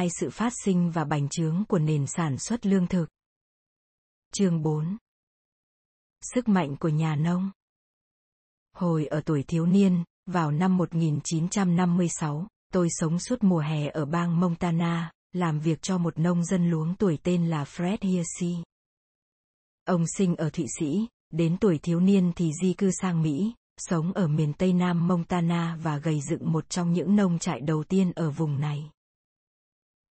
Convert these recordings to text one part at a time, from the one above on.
hai sự phát sinh và bành trướng của nền sản xuất lương thực. Chương 4 Sức mạnh của nhà nông Hồi ở tuổi thiếu niên, vào năm 1956, tôi sống suốt mùa hè ở bang Montana, làm việc cho một nông dân luống tuổi tên là Fred Hirschi. Ông sinh ở Thụy Sĩ, đến tuổi thiếu niên thì di cư sang Mỹ, sống ở miền Tây Nam Montana và gầy dựng một trong những nông trại đầu tiên ở vùng này.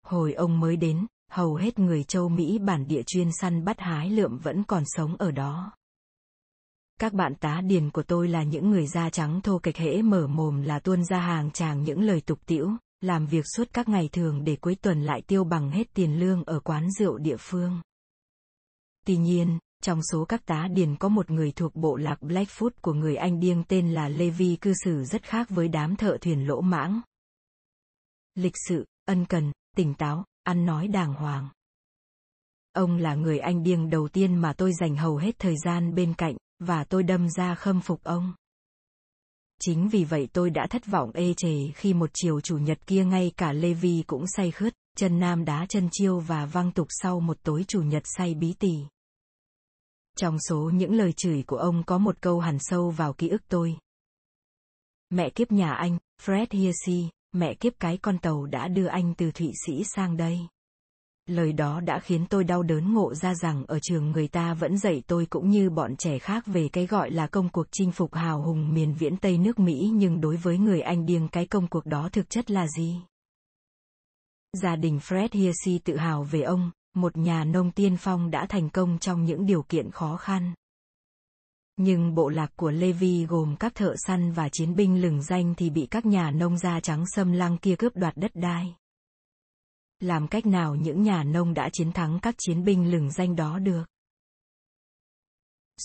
Hồi ông mới đến, hầu hết người châu Mỹ bản địa chuyên săn bắt hái lượm vẫn còn sống ở đó. Các bạn tá điền của tôi là những người da trắng thô kịch hễ mở mồm là tuôn ra hàng tràng những lời tục tĩu, làm việc suốt các ngày thường để cuối tuần lại tiêu bằng hết tiền lương ở quán rượu địa phương. Tuy nhiên, trong số các tá điền có một người thuộc bộ lạc Blackfoot của người Anh điêng tên là Levi cư xử rất khác với đám thợ thuyền lỗ mãng. Lịch sự, ân cần, tỉnh táo, ăn nói đàng hoàng. Ông là người Anh điêng đầu tiên mà tôi dành hầu hết thời gian bên cạnh, và tôi đâm ra khâm phục ông. Chính vì vậy tôi đã thất vọng ê chề khi một chiều chủ nhật kia ngay cả Levi cũng say khướt, chân nam đá chân chiêu và văng tục sau một tối chủ nhật say bí tỉ. Trong số những lời chửi của ông có một câu hằn sâu vào ký ức tôi. Mẹ kiếp nhà anh, Fred Hirschi, mẹ kiếp cái con tàu đã đưa anh từ Thụy Sĩ sang đây. Lời đó đã khiến tôi đau đớn ngộ ra rằng ở trường người ta vẫn dạy tôi cũng như bọn trẻ khác về cái gọi là công cuộc chinh phục hào hùng miền viễn Tây nước Mỹ nhưng đối với người Anh điên cái công cuộc đó thực chất là gì? Gia đình Fred Hirschi tự hào về ông, một nhà nông tiên phong đã thành công trong những điều kiện khó khăn. Nhưng bộ lạc của Levi gồm các thợ săn và chiến binh lừng danh thì bị các nhà nông da trắng xâm lăng kia cướp đoạt đất đai. Làm cách nào những nhà nông đã chiến thắng các chiến binh lừng danh đó được?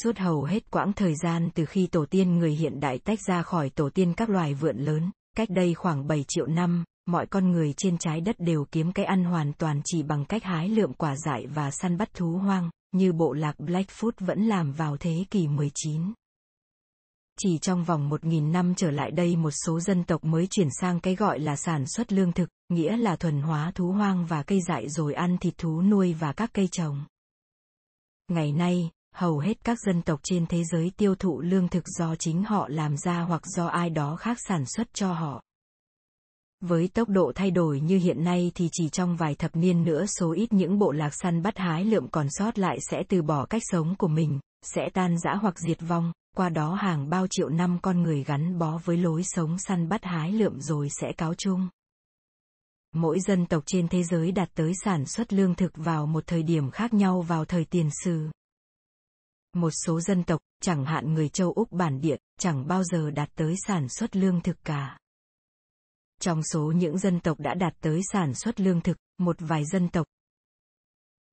Suốt hầu hết quãng thời gian từ khi tổ tiên người hiện đại tách ra khỏi tổ tiên các loài vượn lớn, cách đây khoảng 7 triệu năm, mọi con người trên trái đất đều kiếm cái ăn hoàn toàn chỉ bằng cách hái lượm quả dại và săn bắt thú hoang, như bộ lạc Blackfoot vẫn làm vào thế kỷ 19. Chỉ trong vòng 1.000 năm trở lại đây một số dân tộc mới chuyển sang cái gọi là sản xuất lương thực, nghĩa là thuần hóa thú hoang và cây dại rồi ăn thịt thú nuôi và các cây trồng. Ngày nay, hầu hết các dân tộc trên thế giới tiêu thụ lương thực do chính họ làm ra hoặc do ai đó khác sản xuất cho họ. Với tốc độ thay đổi như hiện nay thì chỉ trong vài thập niên nữa số ít những bộ lạc săn bắt hái lượm còn sót lại sẽ từ bỏ cách sống của mình, sẽ tan rã hoặc diệt vong, qua đó hàng bao triệu năm con người gắn bó với lối sống săn bắt hái lượm rồi sẽ cáo chung. Mỗi dân tộc trên thế giới đạt tới sản xuất lương thực vào một thời điểm khác nhau vào thời tiền sử. Một số dân tộc, chẳng hạn người châu Úc bản địa, chẳng bao giờ đạt tới sản xuất lương thực cả. Trong số những dân tộc đã đạt tới sản xuất lương thực, một vài dân tộc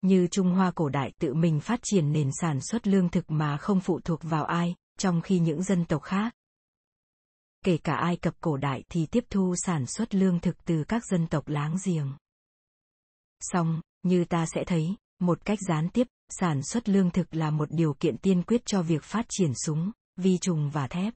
như Trung Hoa cổ đại tự mình phát triển nền sản xuất lương thực mà không phụ thuộc vào ai, trong khi những dân tộc khác kể cả Ai Cập cổ đại thì tiếp thu sản xuất lương thực từ các dân tộc láng giềng. Song, như ta sẽ thấy, một cách gián tiếp, sản xuất lương thực là một điều kiện tiên quyết cho việc phát triển súng, vi trùng và thép.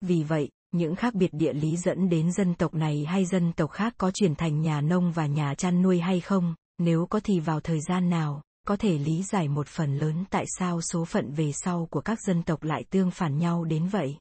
Vì vậy, những khác biệt địa lý dẫn đến dân tộc này hay dân tộc khác có chuyển thành nhà nông và nhà chăn nuôi hay không, nếu có thì vào thời gian nào, có thể lý giải một phần lớn tại sao số phận về sau của các dân tộc lại tương phản nhau đến vậy.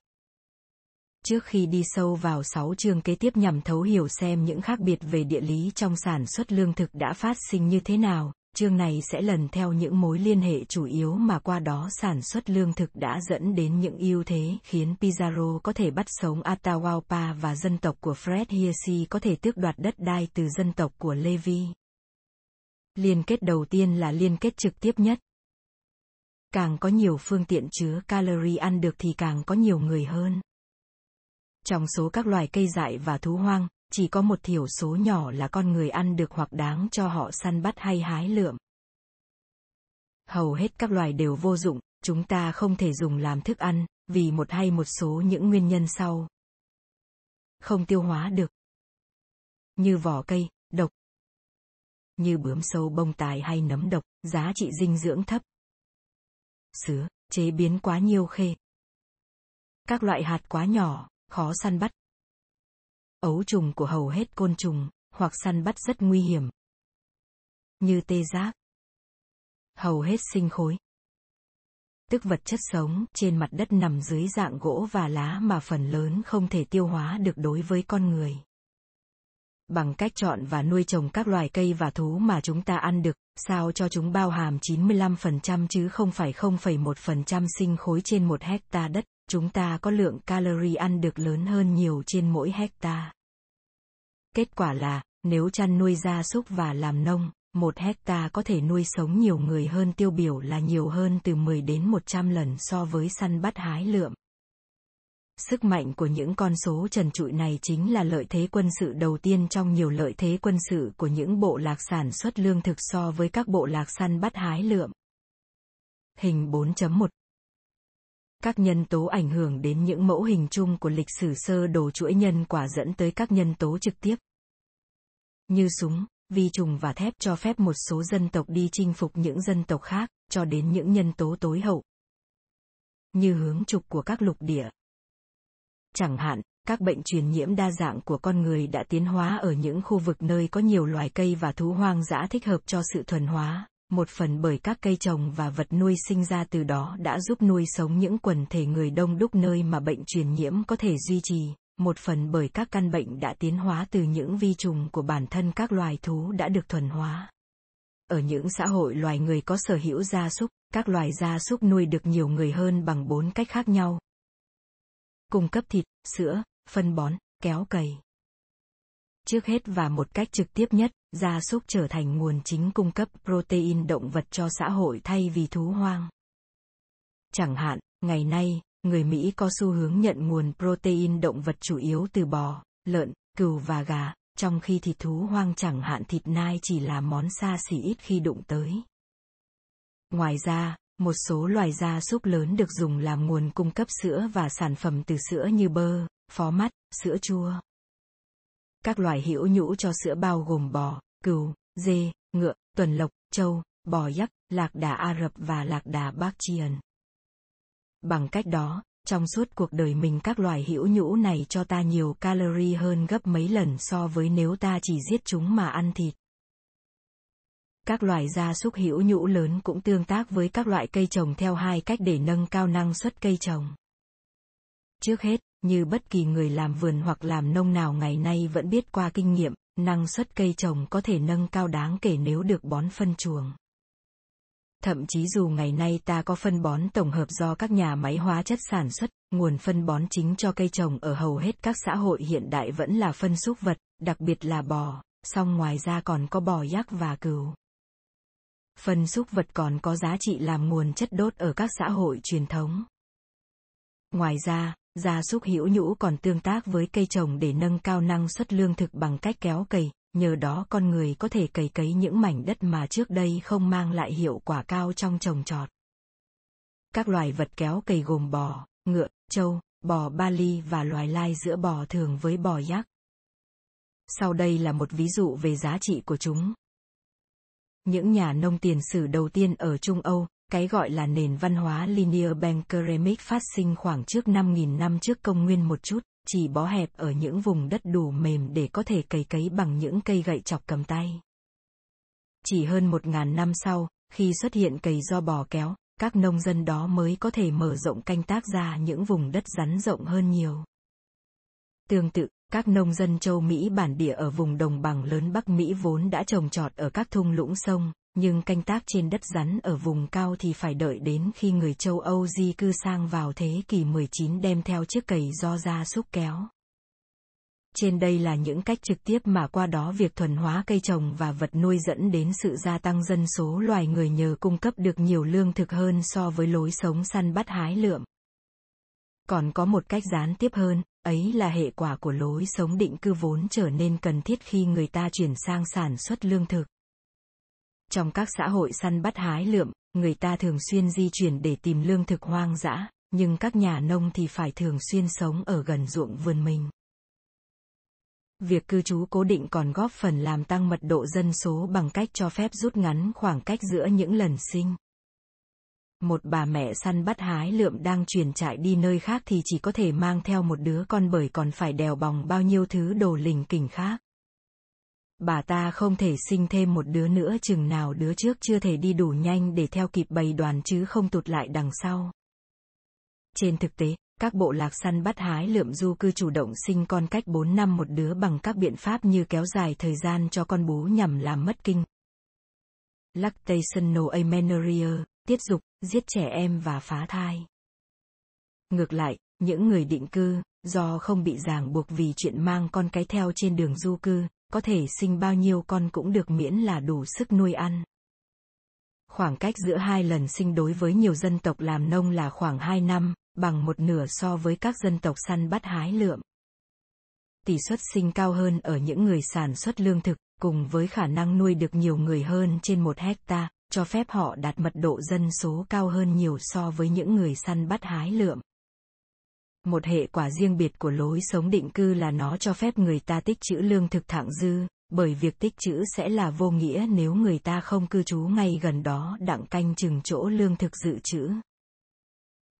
Trước khi đi sâu vào 6 chương kế tiếp nhằm thấu hiểu xem những khác biệt về địa lý trong sản xuất lương thực đã phát sinh như thế nào, chương này sẽ lần theo những mối liên hệ chủ yếu mà qua đó sản xuất lương thực đã dẫn đến những ưu thế khiến Pizarro có thể bắt sống Atahualpa và dân tộc của Fred Hiesi có thể tước đoạt đất đai từ dân tộc của Levi. Liên kết đầu tiên là liên kết trực tiếp nhất. Càng có nhiều phương tiện chứa calorie ăn được thì càng có nhiều người hơn. Trong số các loài cây dại và thú hoang, chỉ có một thiểu số nhỏ là con người ăn được hoặc đáng cho họ săn bắt hay hái lượm. Hầu hết các loài đều vô dụng, chúng ta không thể dùng làm thức ăn, vì một hay một số những nguyên nhân sau. Không tiêu hóa được. Như vỏ cây, độc. Như bướm sâu bông tài hay nấm độc, giá trị dinh dưỡng thấp. Sứa, chế biến quá nhiều khê. Các loại hạt quá nhỏ, khó săn bắt. Ấu trùng của hầu hết côn trùng, hoặc săn bắt rất nguy hiểm. Như tê giác. Hầu hết sinh khối. Tức vật chất sống trên mặt đất nằm dưới dạng gỗ và lá mà phần lớn không thể tiêu hóa được đối với con người bằng cách chọn và nuôi trồng các loài cây và thú mà chúng ta ăn được, sao cho chúng bao hàm 95% chứ không phải 0,1% sinh khối trên một hecta đất, chúng ta có lượng calorie ăn được lớn hơn nhiều trên mỗi hecta. Kết quả là, nếu chăn nuôi gia súc và làm nông, một hecta có thể nuôi sống nhiều người hơn tiêu biểu là nhiều hơn từ 10 đến 100 lần so với săn bắt hái lượm. Sức mạnh của những con số trần trụi này chính là lợi thế quân sự đầu tiên trong nhiều lợi thế quân sự của những bộ lạc sản xuất lương thực so với các bộ lạc săn bắt hái lượm. Hình 4.1 các nhân tố ảnh hưởng đến những mẫu hình chung của lịch sử sơ đồ chuỗi nhân quả dẫn tới các nhân tố trực tiếp. Như súng, vi trùng và thép cho phép một số dân tộc đi chinh phục những dân tộc khác, cho đến những nhân tố tối hậu. Như hướng trục của các lục địa, Chẳng hạn, các bệnh truyền nhiễm đa dạng của con người đã tiến hóa ở những khu vực nơi có nhiều loài cây và thú hoang dã thích hợp cho sự thuần hóa, một phần bởi các cây trồng và vật nuôi sinh ra từ đó đã giúp nuôi sống những quần thể người đông đúc nơi mà bệnh truyền nhiễm có thể duy trì, một phần bởi các căn bệnh đã tiến hóa từ những vi trùng của bản thân các loài thú đã được thuần hóa. Ở những xã hội loài người có sở hữu gia súc, các loài gia súc nuôi được nhiều người hơn bằng bốn cách khác nhau, cung cấp thịt, sữa, phân bón, kéo cày. Trước hết và một cách trực tiếp nhất, gia súc trở thành nguồn chính cung cấp protein động vật cho xã hội thay vì thú hoang. Chẳng hạn, ngày nay, người Mỹ có xu hướng nhận nguồn protein động vật chủ yếu từ bò, lợn, cừu và gà, trong khi thịt thú hoang chẳng hạn thịt nai chỉ là món xa xỉ ít khi đụng tới. Ngoài ra, một số loài gia súc lớn được dùng làm nguồn cung cấp sữa và sản phẩm từ sữa như bơ, phó mắt, sữa chua. Các loài hữu nhũ cho sữa bao gồm bò, cừu, dê, ngựa, tuần lộc, trâu, bò dắc, lạc đà Ả Rập và lạc đà Bắc Chiền. Bằng cách đó, trong suốt cuộc đời mình các loài hữu nhũ này cho ta nhiều calorie hơn gấp mấy lần so với nếu ta chỉ giết chúng mà ăn thịt. Các loài gia súc hữu nhũ lớn cũng tương tác với các loại cây trồng theo hai cách để nâng cao năng suất cây trồng. Trước hết, như bất kỳ người làm vườn hoặc làm nông nào ngày nay vẫn biết qua kinh nghiệm, năng suất cây trồng có thể nâng cao đáng kể nếu được bón phân chuồng. Thậm chí dù ngày nay ta có phân bón tổng hợp do các nhà máy hóa chất sản xuất, nguồn phân bón chính cho cây trồng ở hầu hết các xã hội hiện đại vẫn là phân súc vật, đặc biệt là bò, song ngoài ra còn có bò yak và cừu. Phân xúc vật còn có giá trị làm nguồn chất đốt ở các xã hội truyền thống. Ngoài ra, gia súc hữu nhũ còn tương tác với cây trồng để nâng cao năng suất lương thực bằng cách kéo cày, nhờ đó con người có thể cày cấy những mảnh đất mà trước đây không mang lại hiệu quả cao trong trồng trọt. Các loài vật kéo cày gồm bò, ngựa, trâu, bò Bali và loài lai giữa bò thường với bò giác. Sau đây là một ví dụ về giá trị của chúng. Những nhà nông tiền sử đầu tiên ở Trung Âu, cái gọi là nền văn hóa Linear bankeremic phát sinh khoảng trước 5.000 năm trước công nguyên một chút, chỉ bó hẹp ở những vùng đất đủ mềm để có thể cày cấy bằng những cây gậy chọc cầm tay. Chỉ hơn 1.000 năm sau, khi xuất hiện cày do bò kéo, các nông dân đó mới có thể mở rộng canh tác ra những vùng đất rắn rộng hơn nhiều. Tương tự, các nông dân châu Mỹ bản địa ở vùng đồng bằng lớn Bắc Mỹ vốn đã trồng trọt ở các thung lũng sông, nhưng canh tác trên đất rắn ở vùng cao thì phải đợi đến khi người châu Âu di cư sang vào thế kỷ 19 đem theo chiếc cày do gia súc kéo. Trên đây là những cách trực tiếp mà qua đó việc thuần hóa cây trồng và vật nuôi dẫn đến sự gia tăng dân số loài người nhờ cung cấp được nhiều lương thực hơn so với lối sống săn bắt hái lượm. Còn có một cách gián tiếp hơn, ấy là hệ quả của lối sống định cư vốn trở nên cần thiết khi người ta chuyển sang sản xuất lương thực. Trong các xã hội săn bắt hái lượm, người ta thường xuyên di chuyển để tìm lương thực hoang dã, nhưng các nhà nông thì phải thường xuyên sống ở gần ruộng vườn mình. Việc cư trú cố định còn góp phần làm tăng mật độ dân số bằng cách cho phép rút ngắn khoảng cách giữa những lần sinh một bà mẹ săn bắt hái lượm đang chuyển trại đi nơi khác thì chỉ có thể mang theo một đứa con bởi còn phải đèo bòng bao nhiêu thứ đồ lình kình khác. bà ta không thể sinh thêm một đứa nữa chừng nào đứa trước chưa thể đi đủ nhanh để theo kịp bầy đoàn chứ không tụt lại đằng sau. Trên thực tế, các bộ lạc săn bắt hái lượm du cư chủ động sinh con cách 4 năm một đứa bằng các biện pháp như kéo dài thời gian cho con bú nhằm làm mất kinh. Lactational amenorrhea, tiết dục, giết trẻ em và phá thai. Ngược lại, những người định cư, do không bị ràng buộc vì chuyện mang con cái theo trên đường du cư, có thể sinh bao nhiêu con cũng được miễn là đủ sức nuôi ăn. Khoảng cách giữa hai lần sinh đối với nhiều dân tộc làm nông là khoảng 2 năm, bằng một nửa so với các dân tộc săn bắt hái lượm. Tỷ suất sinh cao hơn ở những người sản xuất lương thực, cùng với khả năng nuôi được nhiều người hơn trên một hecta, cho phép họ đạt mật độ dân số cao hơn nhiều so với những người săn bắt hái lượm. Một hệ quả riêng biệt của lối sống định cư là nó cho phép người ta tích trữ lương thực thặng dư, bởi việc tích trữ sẽ là vô nghĩa nếu người ta không cư trú ngay gần đó đặng canh chừng chỗ lương thực dự trữ.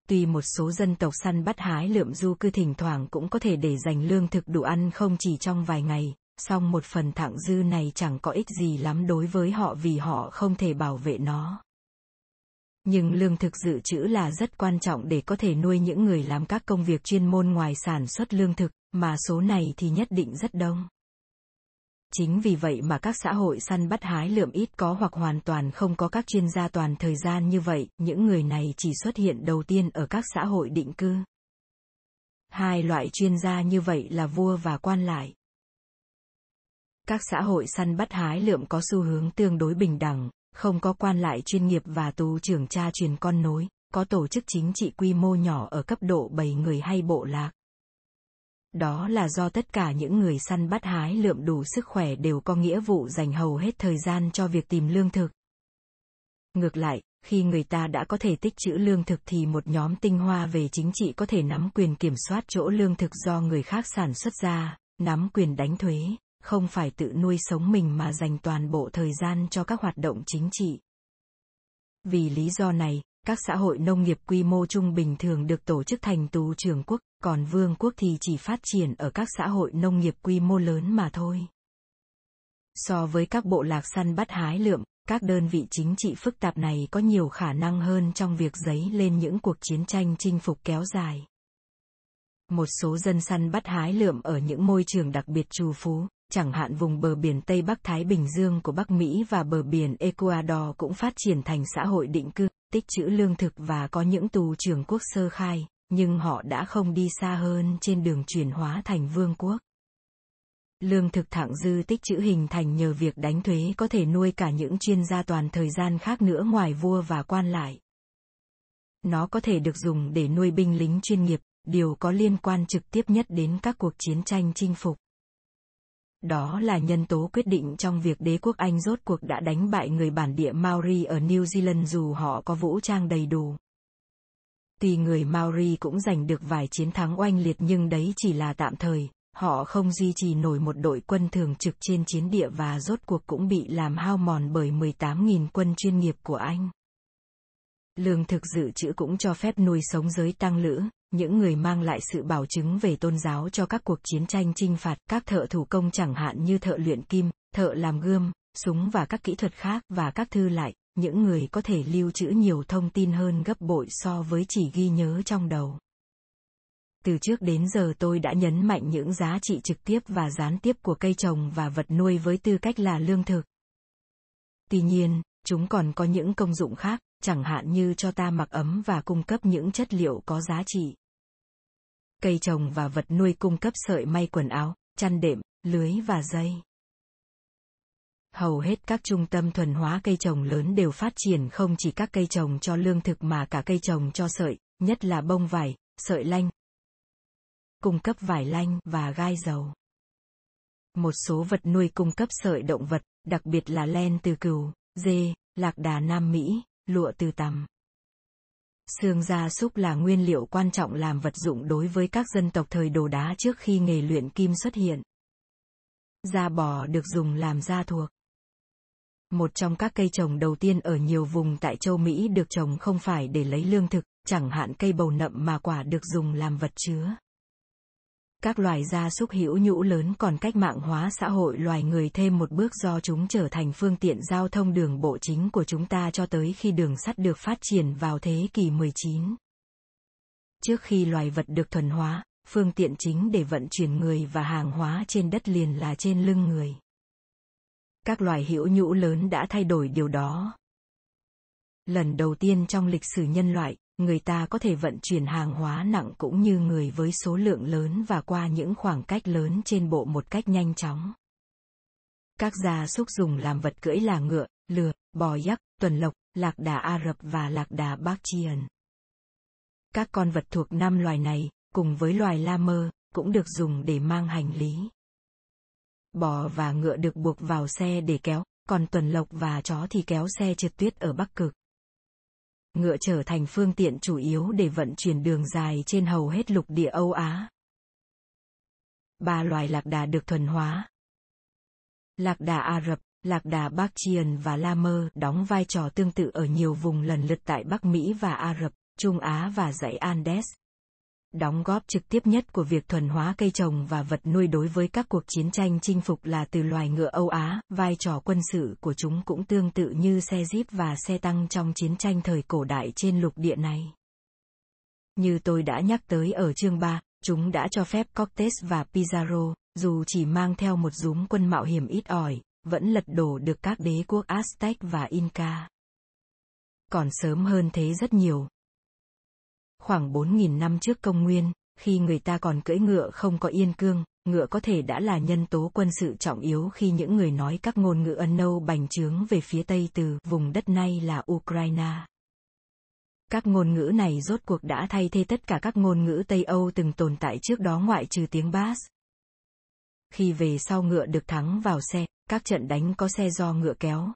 Tuy một số dân tộc săn bắt hái lượm du cư thỉnh thoảng cũng có thể để dành lương thực đủ ăn không chỉ trong vài ngày, song một phần thặng dư này chẳng có ích gì lắm đối với họ vì họ không thể bảo vệ nó. Nhưng lương thực dự trữ là rất quan trọng để có thể nuôi những người làm các công việc chuyên môn ngoài sản xuất lương thực, mà số này thì nhất định rất đông. Chính vì vậy mà các xã hội săn bắt hái lượm ít có hoặc hoàn toàn không có các chuyên gia toàn thời gian như vậy, những người này chỉ xuất hiện đầu tiên ở các xã hội định cư. Hai loại chuyên gia như vậy là vua và quan lại. Các xã hội săn bắt hái lượm có xu hướng tương đối bình đẳng, không có quan lại chuyên nghiệp và tù trưởng cha truyền con nối, có tổ chức chính trị quy mô nhỏ ở cấp độ 7 người hay bộ lạc. Đó là do tất cả những người săn bắt hái lượm đủ sức khỏe đều có nghĩa vụ dành hầu hết thời gian cho việc tìm lương thực. Ngược lại, khi người ta đã có thể tích trữ lương thực thì một nhóm tinh hoa về chính trị có thể nắm quyền kiểm soát chỗ lương thực do người khác sản xuất ra, nắm quyền đánh thuế, không phải tự nuôi sống mình mà dành toàn bộ thời gian cho các hoạt động chính trị. Vì lý do này, các xã hội nông nghiệp quy mô trung bình thường được tổ chức thành tù trường quốc, còn vương quốc thì chỉ phát triển ở các xã hội nông nghiệp quy mô lớn mà thôi. So với các bộ lạc săn bắt hái lượm, các đơn vị chính trị phức tạp này có nhiều khả năng hơn trong việc dấy lên những cuộc chiến tranh chinh phục kéo dài. Một số dân săn bắt hái lượm ở những môi trường đặc biệt trù phú, chẳng hạn vùng bờ biển Tây Bắc Thái Bình Dương của Bắc Mỹ và bờ biển Ecuador cũng phát triển thành xã hội định cư, tích trữ lương thực và có những tù trưởng quốc sơ khai, nhưng họ đã không đi xa hơn trên đường chuyển hóa thành vương quốc. Lương thực thặng dư tích trữ hình thành nhờ việc đánh thuế có thể nuôi cả những chuyên gia toàn thời gian khác nữa ngoài vua và quan lại. Nó có thể được dùng để nuôi binh lính chuyên nghiệp, điều có liên quan trực tiếp nhất đến các cuộc chiến tranh chinh phục. Đó là nhân tố quyết định trong việc đế quốc Anh rốt cuộc đã đánh bại người bản địa Maori ở New Zealand dù họ có vũ trang đầy đủ. Tuy người Maori cũng giành được vài chiến thắng oanh liệt nhưng đấy chỉ là tạm thời, họ không duy trì nổi một đội quân thường trực trên chiến địa và rốt cuộc cũng bị làm hao mòn bởi 18.000 quân chuyên nghiệp của Anh. Lương thực dự trữ cũng cho phép nuôi sống giới tăng lữ, những người mang lại sự bảo chứng về tôn giáo cho các cuộc chiến tranh chinh phạt, các thợ thủ công chẳng hạn như thợ luyện kim, thợ làm gươm, súng và các kỹ thuật khác và các thư lại, những người có thể lưu trữ nhiều thông tin hơn gấp bội so với chỉ ghi nhớ trong đầu. Từ trước đến giờ tôi đã nhấn mạnh những giá trị trực tiếp và gián tiếp của cây trồng và vật nuôi với tư cách là lương thực. Tuy nhiên, chúng còn có những công dụng khác, chẳng hạn như cho ta mặc ấm và cung cấp những chất liệu có giá trị. Cây trồng và vật nuôi cung cấp sợi may quần áo, chăn đệm, lưới và dây. Hầu hết các trung tâm thuần hóa cây trồng lớn đều phát triển không chỉ các cây trồng cho lương thực mà cả cây trồng cho sợi, nhất là bông vải, sợi lanh, cung cấp vải lanh và gai dầu. Một số vật nuôi cung cấp sợi động vật, đặc biệt là len từ cừu, dê, lạc đà Nam Mỹ, lụa từ tằm. Xương gia súc là nguyên liệu quan trọng làm vật dụng đối với các dân tộc thời đồ đá trước khi nghề luyện kim xuất hiện. Da bò được dùng làm da thuộc. Một trong các cây trồng đầu tiên ở nhiều vùng tại châu Mỹ được trồng không phải để lấy lương thực, chẳng hạn cây bầu nậm mà quả được dùng làm vật chứa. Các loài gia súc hữu nhũ lớn còn cách mạng hóa xã hội loài người thêm một bước do chúng trở thành phương tiện giao thông đường bộ chính của chúng ta cho tới khi đường sắt được phát triển vào thế kỷ 19. Trước khi loài vật được thuần hóa, phương tiện chính để vận chuyển người và hàng hóa trên đất liền là trên lưng người. Các loài hữu nhũ lớn đã thay đổi điều đó. Lần đầu tiên trong lịch sử nhân loại, người ta có thể vận chuyển hàng hóa nặng cũng như người với số lượng lớn và qua những khoảng cách lớn trên bộ một cách nhanh chóng. Các gia súc dùng làm vật cưỡi là ngựa, lừa, bò yak, tuần lộc, lạc đà Ả Rập và lạc đà Bakchian. Các con vật thuộc năm loài này, cùng với loài la mơ, cũng được dùng để mang hành lý. Bò và ngựa được buộc vào xe để kéo, còn tuần lộc và chó thì kéo xe trượt tuyết ở Bắc Cực ngựa trở thành phương tiện chủ yếu để vận chuyển đường dài trên hầu hết lục địa Âu Á. Ba loài lạc đà được thuần hóa. Lạc đà Ả Rập, lạc đà Bakchian và La Mơ đóng vai trò tương tự ở nhiều vùng lần lượt tại Bắc Mỹ và Ả Rập, Trung Á và dãy Andes đóng góp trực tiếp nhất của việc thuần hóa cây trồng và vật nuôi đối với các cuộc chiến tranh chinh phục là từ loài ngựa Âu Á, vai trò quân sự của chúng cũng tương tự như xe jeep và xe tăng trong chiến tranh thời cổ đại trên lục địa này. Như tôi đã nhắc tới ở chương 3, chúng đã cho phép Cortes và Pizarro, dù chỉ mang theo một dúm quân mạo hiểm ít ỏi, vẫn lật đổ được các đế quốc Aztec và Inca. Còn sớm hơn thế rất nhiều, Khoảng 4.000 năm trước công nguyên, khi người ta còn cưỡi ngựa không có yên cương, ngựa có thể đã là nhân tố quân sự trọng yếu khi những người nói các ngôn ngữ ân nâu bành trướng về phía tây từ vùng đất nay là Ukraine. Các ngôn ngữ này rốt cuộc đã thay thế tất cả các ngôn ngữ Tây Âu từng tồn tại trước đó ngoại trừ tiếng Bas. Khi về sau ngựa được thắng vào xe, các trận đánh có xe do ngựa kéo,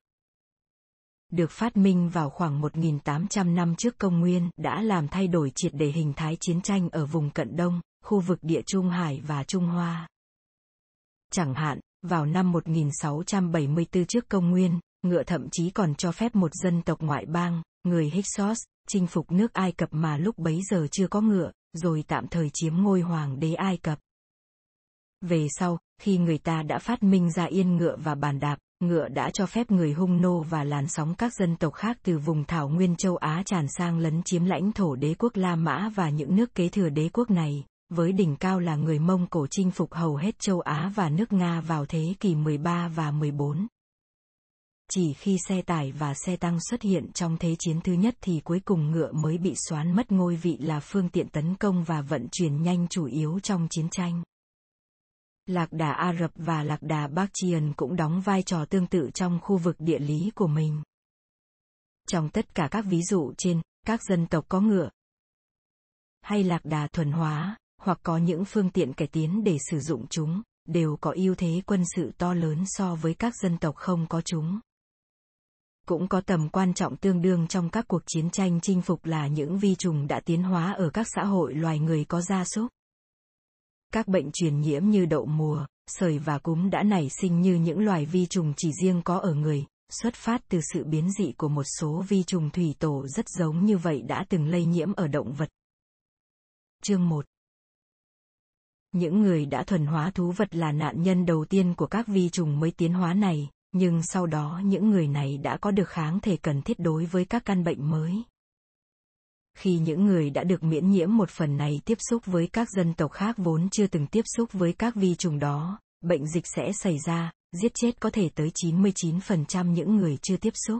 được phát minh vào khoảng 1.800 năm trước công nguyên, đã làm thay đổi triệt để hình thái chiến tranh ở vùng Cận Đông, khu vực Địa Trung Hải và Trung Hoa. Chẳng hạn, vào năm 1674 trước công nguyên, ngựa thậm chí còn cho phép một dân tộc ngoại bang, người Hyksos, chinh phục nước Ai Cập mà lúc bấy giờ chưa có ngựa, rồi tạm thời chiếm ngôi hoàng đế Ai Cập. Về sau, khi người ta đã phát minh ra yên ngựa và bàn đạp, ngựa đã cho phép người hung nô và làn sóng các dân tộc khác từ vùng thảo nguyên châu Á tràn sang lấn chiếm lãnh thổ đế quốc La Mã và những nước kế thừa đế quốc này, với đỉnh cao là người Mông Cổ chinh phục hầu hết châu Á và nước Nga vào thế kỷ 13 và 14. Chỉ khi xe tải và xe tăng xuất hiện trong thế chiến thứ nhất thì cuối cùng ngựa mới bị xoán mất ngôi vị là phương tiện tấn công và vận chuyển nhanh chủ yếu trong chiến tranh. Lạc đà Ả Rập và lạc đà Bắc Triền cũng đóng vai trò tương tự trong khu vực địa lý của mình. Trong tất cả các ví dụ trên, các dân tộc có ngựa hay lạc đà thuần hóa, hoặc có những phương tiện cải tiến để sử dụng chúng, đều có ưu thế quân sự to lớn so với các dân tộc không có chúng. Cũng có tầm quan trọng tương đương trong các cuộc chiến tranh chinh phục là những vi trùng đã tiến hóa ở các xã hội loài người có gia súc. Các bệnh truyền nhiễm như đậu mùa, sởi và cúm đã nảy sinh như những loài vi trùng chỉ riêng có ở người, xuất phát từ sự biến dị của một số vi trùng thủy tổ rất giống như vậy đã từng lây nhiễm ở động vật. Chương 1 Những người đã thuần hóa thú vật là nạn nhân đầu tiên của các vi trùng mới tiến hóa này, nhưng sau đó những người này đã có được kháng thể cần thiết đối với các căn bệnh mới khi những người đã được miễn nhiễm một phần này tiếp xúc với các dân tộc khác vốn chưa từng tiếp xúc với các vi trùng đó, bệnh dịch sẽ xảy ra, giết chết có thể tới 99% những người chưa tiếp xúc.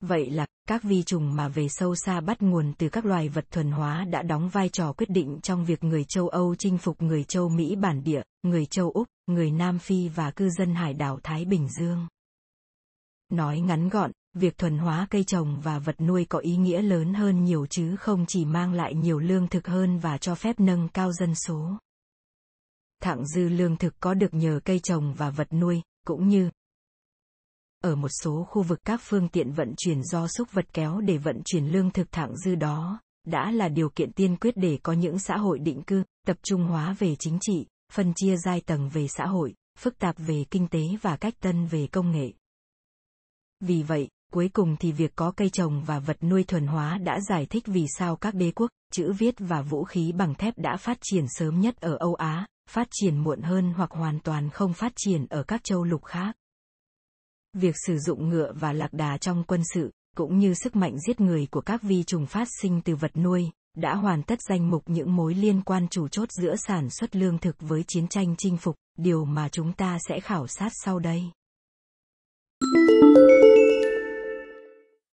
Vậy là, các vi trùng mà về sâu xa bắt nguồn từ các loài vật thuần hóa đã đóng vai trò quyết định trong việc người châu Âu chinh phục người châu Mỹ bản địa, người châu Úc, người Nam Phi và cư dân hải đảo Thái Bình Dương. Nói ngắn gọn, việc thuần hóa cây trồng và vật nuôi có ý nghĩa lớn hơn nhiều chứ không chỉ mang lại nhiều lương thực hơn và cho phép nâng cao dân số. Thặng dư lương thực có được nhờ cây trồng và vật nuôi, cũng như ở một số khu vực các phương tiện vận chuyển do súc vật kéo để vận chuyển lương thực thặng dư đó, đã là điều kiện tiên quyết để có những xã hội định cư, tập trung hóa về chính trị, phân chia giai tầng về xã hội, phức tạp về kinh tế và cách tân về công nghệ. Vì vậy, cuối cùng thì việc có cây trồng và vật nuôi thuần hóa đã giải thích vì sao các đế quốc, chữ viết và vũ khí bằng thép đã phát triển sớm nhất ở Âu Á, phát triển muộn hơn hoặc hoàn toàn không phát triển ở các châu lục khác. Việc sử dụng ngựa và lạc đà trong quân sự, cũng như sức mạnh giết người của các vi trùng phát sinh từ vật nuôi, đã hoàn tất danh mục những mối liên quan chủ chốt giữa sản xuất lương thực với chiến tranh chinh phục, điều mà chúng ta sẽ khảo sát sau đây.